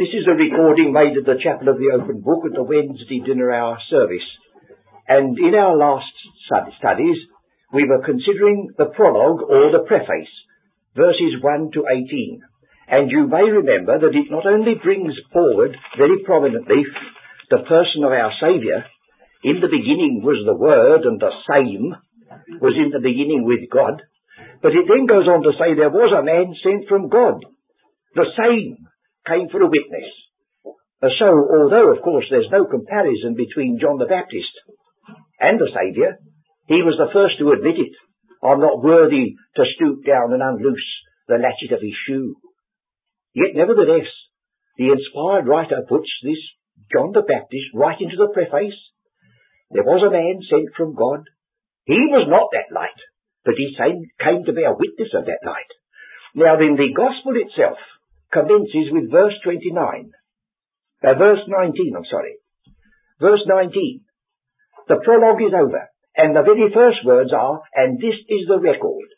This is a recording made at the Chapel of the Open Book at the Wednesday dinner hour service. And in our last studies, we were considering the prologue or the preface, verses 1 to 18. And you may remember that it not only brings forward very prominently the person of our Saviour, in the beginning was the Word and the same was in the beginning with God, but it then goes on to say there was a man sent from God. The same came for a witness. Uh, so, although of course there's no comparison between John the Baptist and the Saviour, he was the first to admit it. I'm not worthy to stoop down and unloose the latchet of his shoe. Yet nevertheless, the inspired writer puts this John the Baptist right into the preface. There was a man sent from God. He was not that light, but he came to be a witness of that light. Now then, the gospel itself commences with verse 29. Uh, verse 19, I'm sorry. Verse 19. The prologue is over, and the very first words are, and this is the record.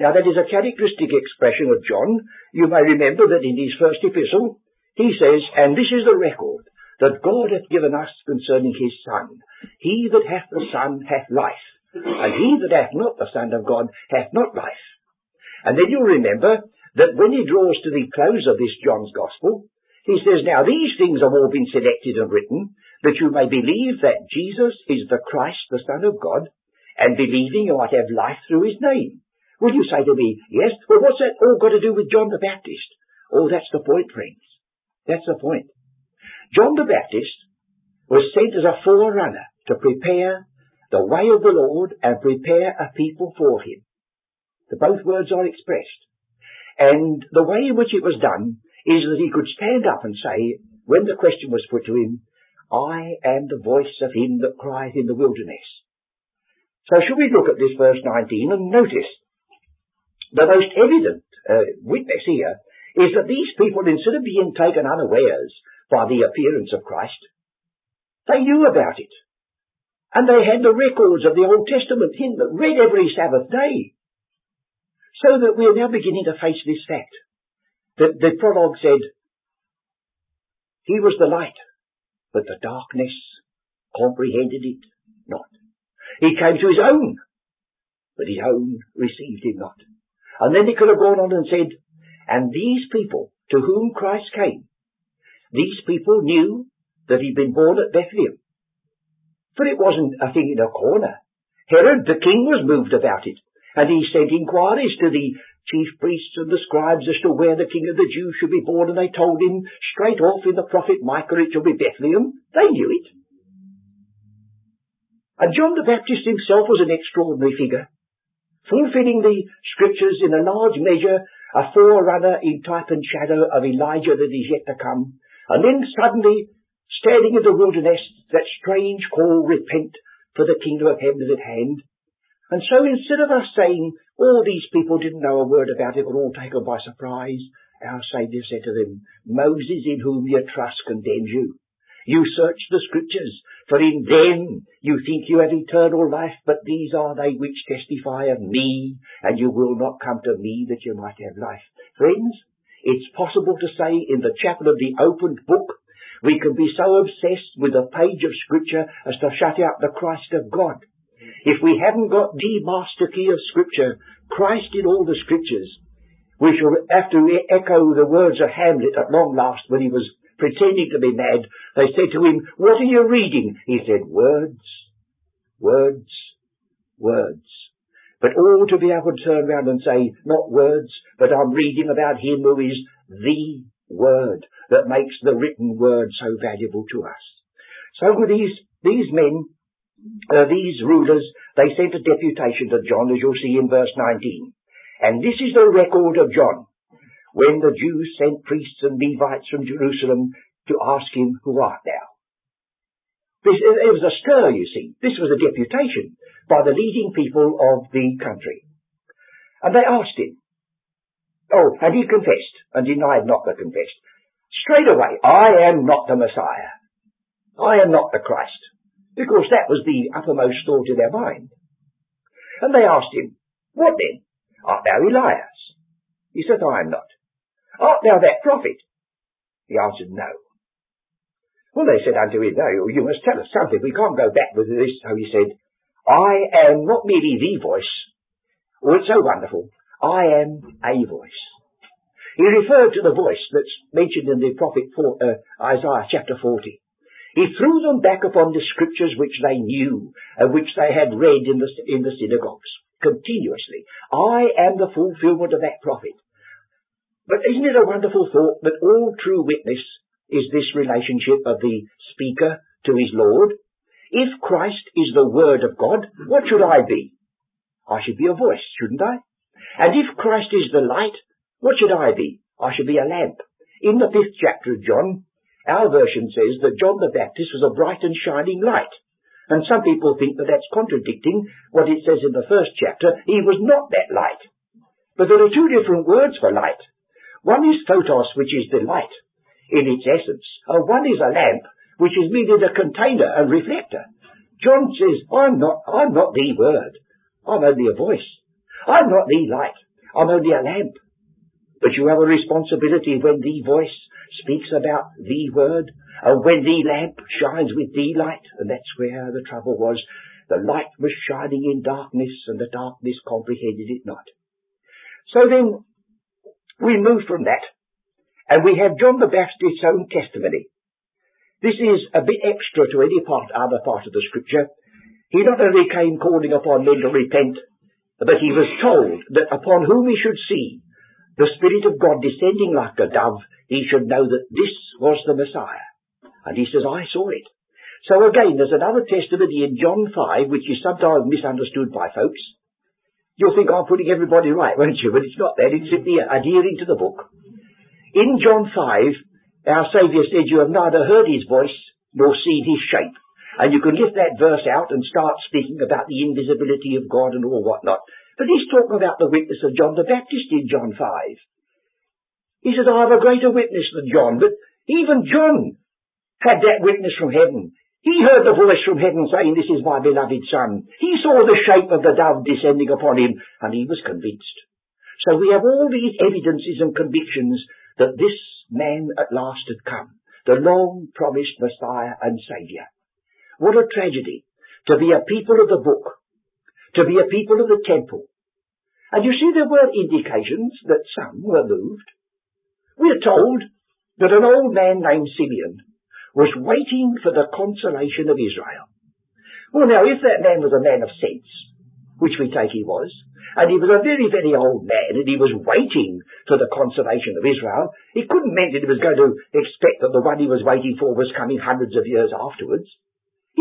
Now that is a characteristic expression of John. You may remember that in his first epistle, he says, and this is the record that God hath given us concerning his Son. He that hath the Son hath life, and he that hath not the Son of God hath not life. And then you'll remember that when he draws to the close of this John's Gospel, he says, Now these things have all been selected and written, that you may believe that Jesus is the Christ, the Son of God, and believing you might have life through his name. Will you say to me, yes, well what's that all got to do with John the Baptist? Oh, that's the point, friends. That's the point. John the Baptist was sent as a forerunner to prepare the way of the Lord and prepare a people for him. The both words are expressed. And the way in which it was done is that he could stand up and say, when the question was put to him, I am the voice of him that crieth in the wilderness. So should we look at this verse 19 and notice the most evident uh, witness here is that these people, instead of being taken unawares by the appearance of Christ, they knew about it. And they had the records of the Old Testament hymn that read every Sabbath day. So that we are now beginning to face this fact. That the prologue said, He was the light, but the darkness comprehended it not. He came to his own, but his own received him not. And then he could have gone on and said, and these people to whom Christ came, these people knew that he'd been born at Bethlehem. For it wasn't a thing in a corner. Herod the king was moved about it. And he sent inquiries to the chief priests and the scribes as to where the king of the Jews should be born, and they told him straight off in the prophet Micah it shall be Bethlehem. They knew it. And John the Baptist himself was an extraordinary figure, fulfilling the scriptures in a large measure, a forerunner in type and shadow of Elijah that is yet to come. And then suddenly, standing in the wilderness, that strange call, repent, for the kingdom of heaven is at hand. And so instead of us saying, all these people didn't know a word about it, were all taken by surprise, our Saviour said to them, Moses in whom you trust condemns you. You search the scriptures, for in them you think you have eternal life, but these are they which testify of me, and you will not come to me that you might have life. Friends, it's possible to say in the chapel of the opened book, we can be so obsessed with a page of scripture as to shut out the Christ of God. If we haven't got the master key of Scripture, Christ in all the Scriptures, we shall have to echo the words of Hamlet at long last when he was pretending to be mad. They said to him, what are you reading? He said, words, words, words. But all to be able to turn around and say, not words, but I'm reading about him who is the word that makes the written word so valuable to us. So with these, these men, uh, these rulers, they sent a deputation to John, as you'll see in verse 19. And this is the record of John, when the Jews sent priests and Levites from Jerusalem to ask him, Who art thou? This, it was a stir, you see. This was a deputation by the leading people of the country. And they asked him. Oh, and he confessed, and denied not the confessed. Straight away, I am not the Messiah. I am not the Christ because that was the uppermost thought in their mind. And they asked him, What then? Art thou Elias? He said, I am not. Art thou that prophet? He answered, No. Well, they said unto him, No, you must tell us something. We can't go back with this. So he said, I am not merely the voice. Oh, it's so wonderful. I am a voice. He referred to the voice that's mentioned in the prophet for, uh, Isaiah chapter 40. He threw them back upon the scriptures which they knew and which they had read in the, in the synagogues continuously. I am the fulfillment of that prophet. But isn't it a wonderful thought that all true witness is this relationship of the speaker to his Lord? If Christ is the Word of God, what should I be? I should be a voice, shouldn't I? And if Christ is the light, what should I be? I should be a lamp. In the fifth chapter of John, our version says that John the Baptist was a bright and shining light. And some people think that that's contradicting what it says in the first chapter. He was not that light. But there are two different words for light. One is photos, which is the light in its essence. One is a lamp, which is merely the container and reflector. John says, I'm not, I'm not the word. I'm only a voice. I'm not the light. I'm only a lamp. But you have a responsibility when the voice speaks about the word, and when the lamp shines with the light, and that's where the trouble was. The light was shining in darkness, and the darkness comprehended it not. So then, we move from that, and we have John the Baptist's own testimony. This is a bit extra to any part, other part of the scripture. He not only came calling upon men to repent, but he was told that upon whom he should see the Spirit of God descending like a dove, he should know that this was the Messiah. And he says, I saw it. So again, there's another testimony in John 5, which is sometimes misunderstood by folks. You'll think I'm putting everybody right, won't you? But it's not that. It's simply adhering to the book. In John 5, our Saviour said, You have neither heard his voice nor seen his shape. And you can lift that verse out and start speaking about the invisibility of God and all whatnot. But he's talking about the witness of John the Baptist in John 5. He says, I have a greater witness than John, but even John had that witness from heaven. He heard the voice from heaven saying, This is my beloved Son. He saw the shape of the dove descending upon him, and he was convinced. So we have all these evidences and convictions that this man at last had come, the long promised Messiah and Saviour. What a tragedy to be a people of the book to be a people of the temple. And you see there were indications that some were moved. We are told that an old man named Simeon was waiting for the consolation of Israel. Well now, if that man was a man of sense, which we take he was, and he was a very, very old man, and he was waiting for the consolation of Israel, it couldn't mean that he was going to expect that the one he was waiting for was coming hundreds of years afterwards.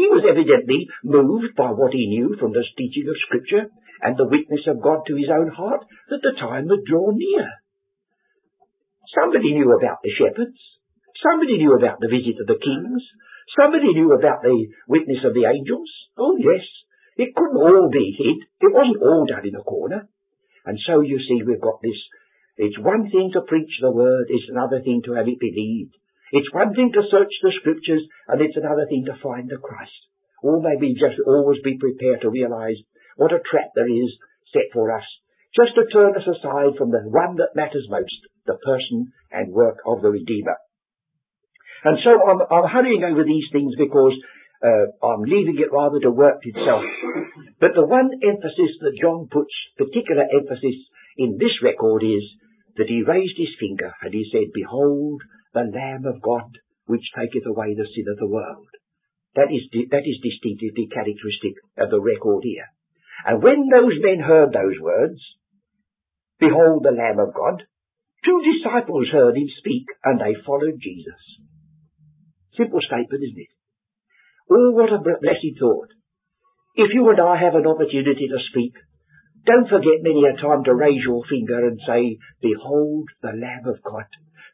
He was evidently moved by what he knew from the teaching of Scripture and the witness of God to his own heart that the time had drawn near. Somebody knew about the shepherds. Somebody knew about the visit of the kings. Somebody knew about the witness of the angels. Oh yes, it couldn't all be hid. It wasn't all done in a corner. And so you see we've got this. It's one thing to preach the word, it's another thing to have it believed. It's one thing to search the scriptures, and it's another thing to find the Christ. Or maybe just always be prepared to realize what a trap there is set for us, just to turn us aside from the one that matters most, the person and work of the Redeemer. And so I'm, I'm hurrying over these things because uh, I'm leaving it rather to work itself. But the one emphasis that John puts particular emphasis in this record is that he raised his finger and he said, Behold the Lamb of God, which taketh away the sin of the world. That is, that is distinctively characteristic of the record here. And when those men heard those words, Behold the Lamb of God, two disciples heard him speak, and they followed Jesus. Simple statement, isn't it? Oh, what a blessed thought. If you and I have an opportunity to speak, don't forget many a time to raise your finger and say, Behold the Lamb of God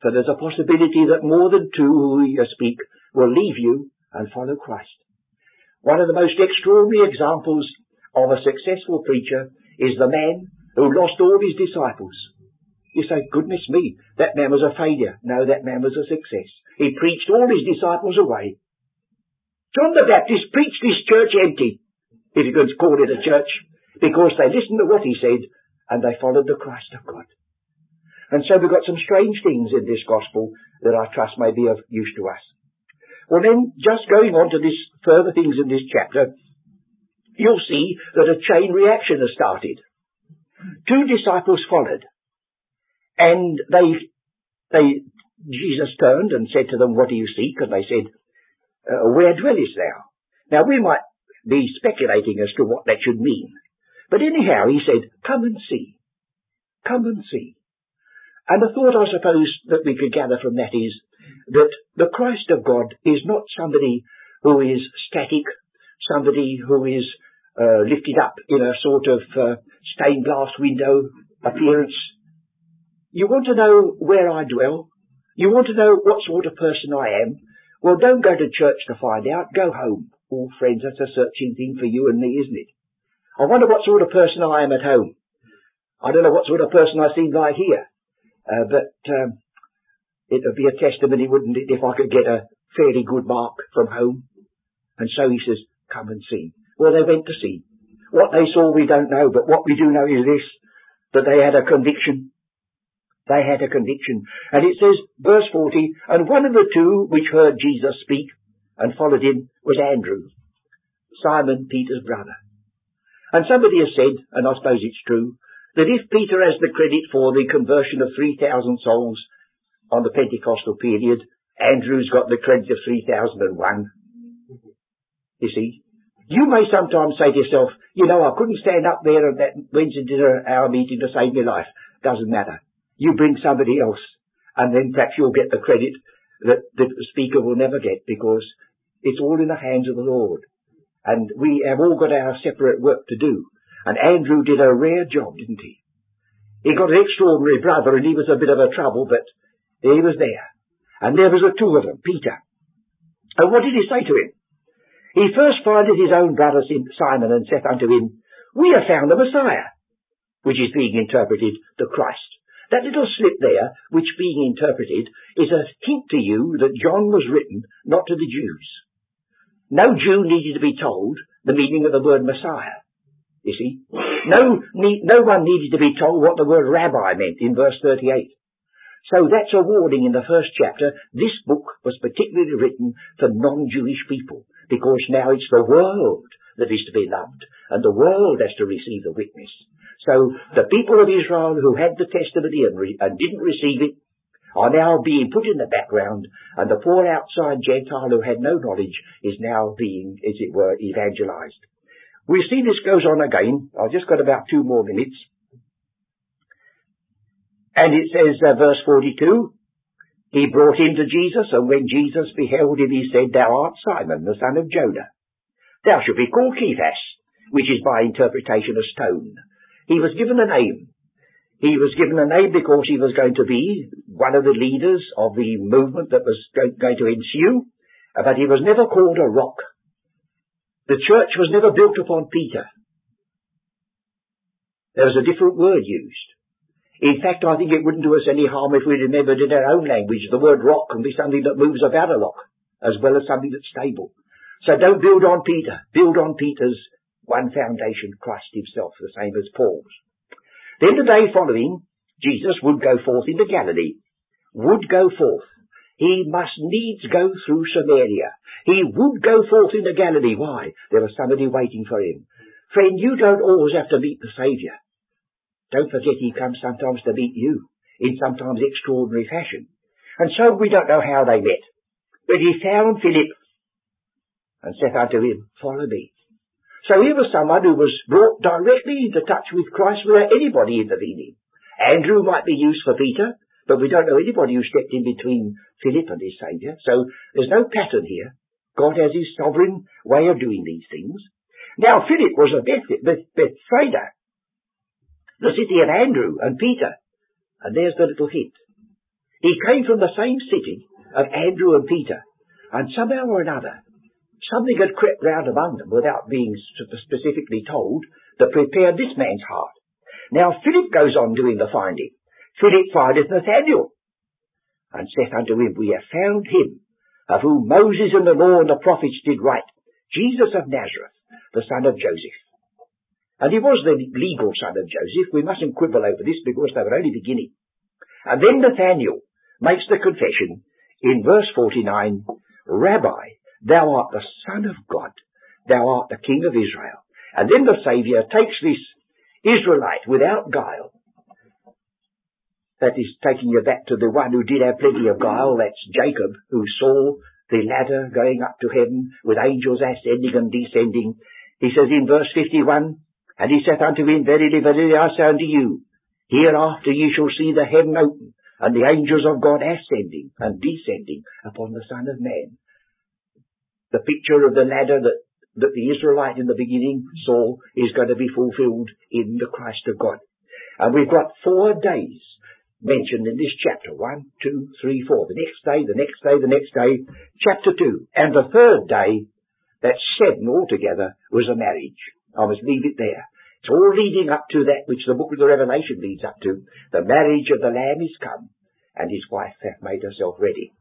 for there's a possibility that more than two who you speak will leave you and follow Christ. One of the most extraordinary examples of a successful preacher is the man who lost all his disciples. You say, goodness me, that man was a failure. No, that man was a success. He preached all his disciples away. John the Baptist preached his church empty, if you could call it a church, because they listened to what he said and they followed the Christ of God. And so we've got some strange things in this gospel that I trust may be of use to us. Well then, just going on to this further things in this chapter, you'll see that a chain reaction has started. Two disciples followed. And they, they, Jesus turned and said to them, what do you seek? And they said, uh, where dwellest thou? Now we might be speculating as to what that should mean. But anyhow, he said, come and see. Come and see. And the thought, I suppose, that we could gather from that is that the Christ of God is not somebody who is static, somebody who is uh, lifted up in a sort of uh, stained glass window appearance. You want to know where I dwell? You want to know what sort of person I am? Well, don't go to church to find out. Go home. Oh, friends, that's a searching thing for you and me, isn't it? I wonder what sort of person I am at home. I don't know what sort of person I seem like here. Uh, but um, it would be a testimony, wouldn't it, if I could get a fairly good mark from home? And so he says, come and see. Well, they went to see. What they saw we don't know, but what we do know is this, that they had a conviction. They had a conviction. And it says, verse 40, and one of the two which heard Jesus speak and followed him was Andrew, Simon Peter's brother. And somebody has said, and I suppose it's true, that if Peter has the credit for the conversion of 3,000 souls on the Pentecostal period, Andrew's got the credit of 3001. You see? You may sometimes say to yourself, you know, I couldn't stand up there at that Wednesday dinner hour meeting to save my life. Doesn't matter. You bring somebody else, and then perhaps you'll get the credit that the speaker will never get because it's all in the hands of the Lord. And we have all got our separate work to do. And Andrew did a rare job, didn't he? He got an extraordinary brother and he was a bit of a trouble, but he was there. And there was the two of them, Peter. And what did he say to him? He first findeth his own brother Simon and saith unto him, We have found the Messiah, which is being interpreted the Christ. That little slip there, which being interpreted, is a hint to you that John was written not to the Jews. No Jew needed to be told the meaning of the word Messiah you see. No, no one needed to be told what the word rabbi meant in verse 38. So that's a warning in the first chapter. This book was particularly written for non-Jewish people because now it's the world that is to be loved and the world has to receive the witness. So the people of Israel who had the testimony and, re- and didn't receive it are now being put in the background and the poor outside Gentile who had no knowledge is now being, as it were, evangelized. We see this goes on again. I've just got about two more minutes. And it says, uh, verse 42, He brought him to Jesus, and when Jesus beheld him, he said, Thou art Simon, the son of Jonah. Thou shalt be called Cephas, which is by interpretation a stone. He was given a name. He was given a name because he was going to be one of the leaders of the movement that was going to ensue, but he was never called a rock the church was never built upon Peter. There was a different word used. In fact, I think it wouldn't do us any harm if we remembered in our own language the word rock can be something that moves about a rock as well as something that's stable. So don't build on Peter. Build on Peter's one foundation, Christ himself, the same as Paul's. Then the day following, Jesus would go forth into Galilee. Would go forth. He must needs go through Samaria. He would go forth into Galilee. Why? There was somebody waiting for him. Friend, you don't always have to meet the Saviour. Don't forget he comes sometimes to meet you in sometimes extraordinary fashion. And so we don't know how they met. But he found Philip and said unto him, follow me. So here was someone who was brought directly into touch with Christ without anybody intervening. Andrew might be used for Peter. But we don't know anybody who stepped in between Philip and his Saviour. So there's no pattern here. God has his sovereign way of doing these things. Now Philip was a Beth- Beth- Bethsaida, the city of Andrew and Peter. And there's the little hint. He came from the same city of Andrew and Peter. And somehow or another, something had crept round among them without being specifically told that prepared this man's heart. Now Philip goes on doing the finding. Philip findeth Nathanael, and saith unto him, We have found him, of whom Moses and the law and the prophets did write, Jesus of Nazareth, the son of Joseph. And he was the legal son of Joseph. We mustn't quibble over this because they were only beginning. And then Nathanael makes the confession in verse 49, Rabbi, thou art the Son of God, thou art the King of Israel. And then the Saviour takes this Israelite without guile. That is taking you back to the one who did have plenty of guile, that's Jacob, who saw the ladder going up to heaven with angels ascending and descending. He says in verse 51, And he saith unto him, Verily, verily, I say unto you, Hereafter ye shall see the heaven open, and the angels of God ascending and descending upon the Son of Man. The picture of the ladder that, that the Israelite in the beginning saw is going to be fulfilled in the Christ of God. And we've got four days mentioned in this chapter. One, two, three, four. The next day, the next day, the next day. Chapter two. And the third day, that seven altogether, was a marriage. I must leave it there. It's all leading up to that which the book of the Revelation leads up to. The marriage of the Lamb is come, and his wife hath made herself ready.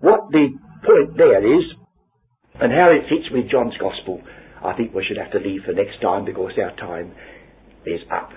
What the point there is, and how it fits with John's Gospel, I think we should have to leave for next time because our time is up.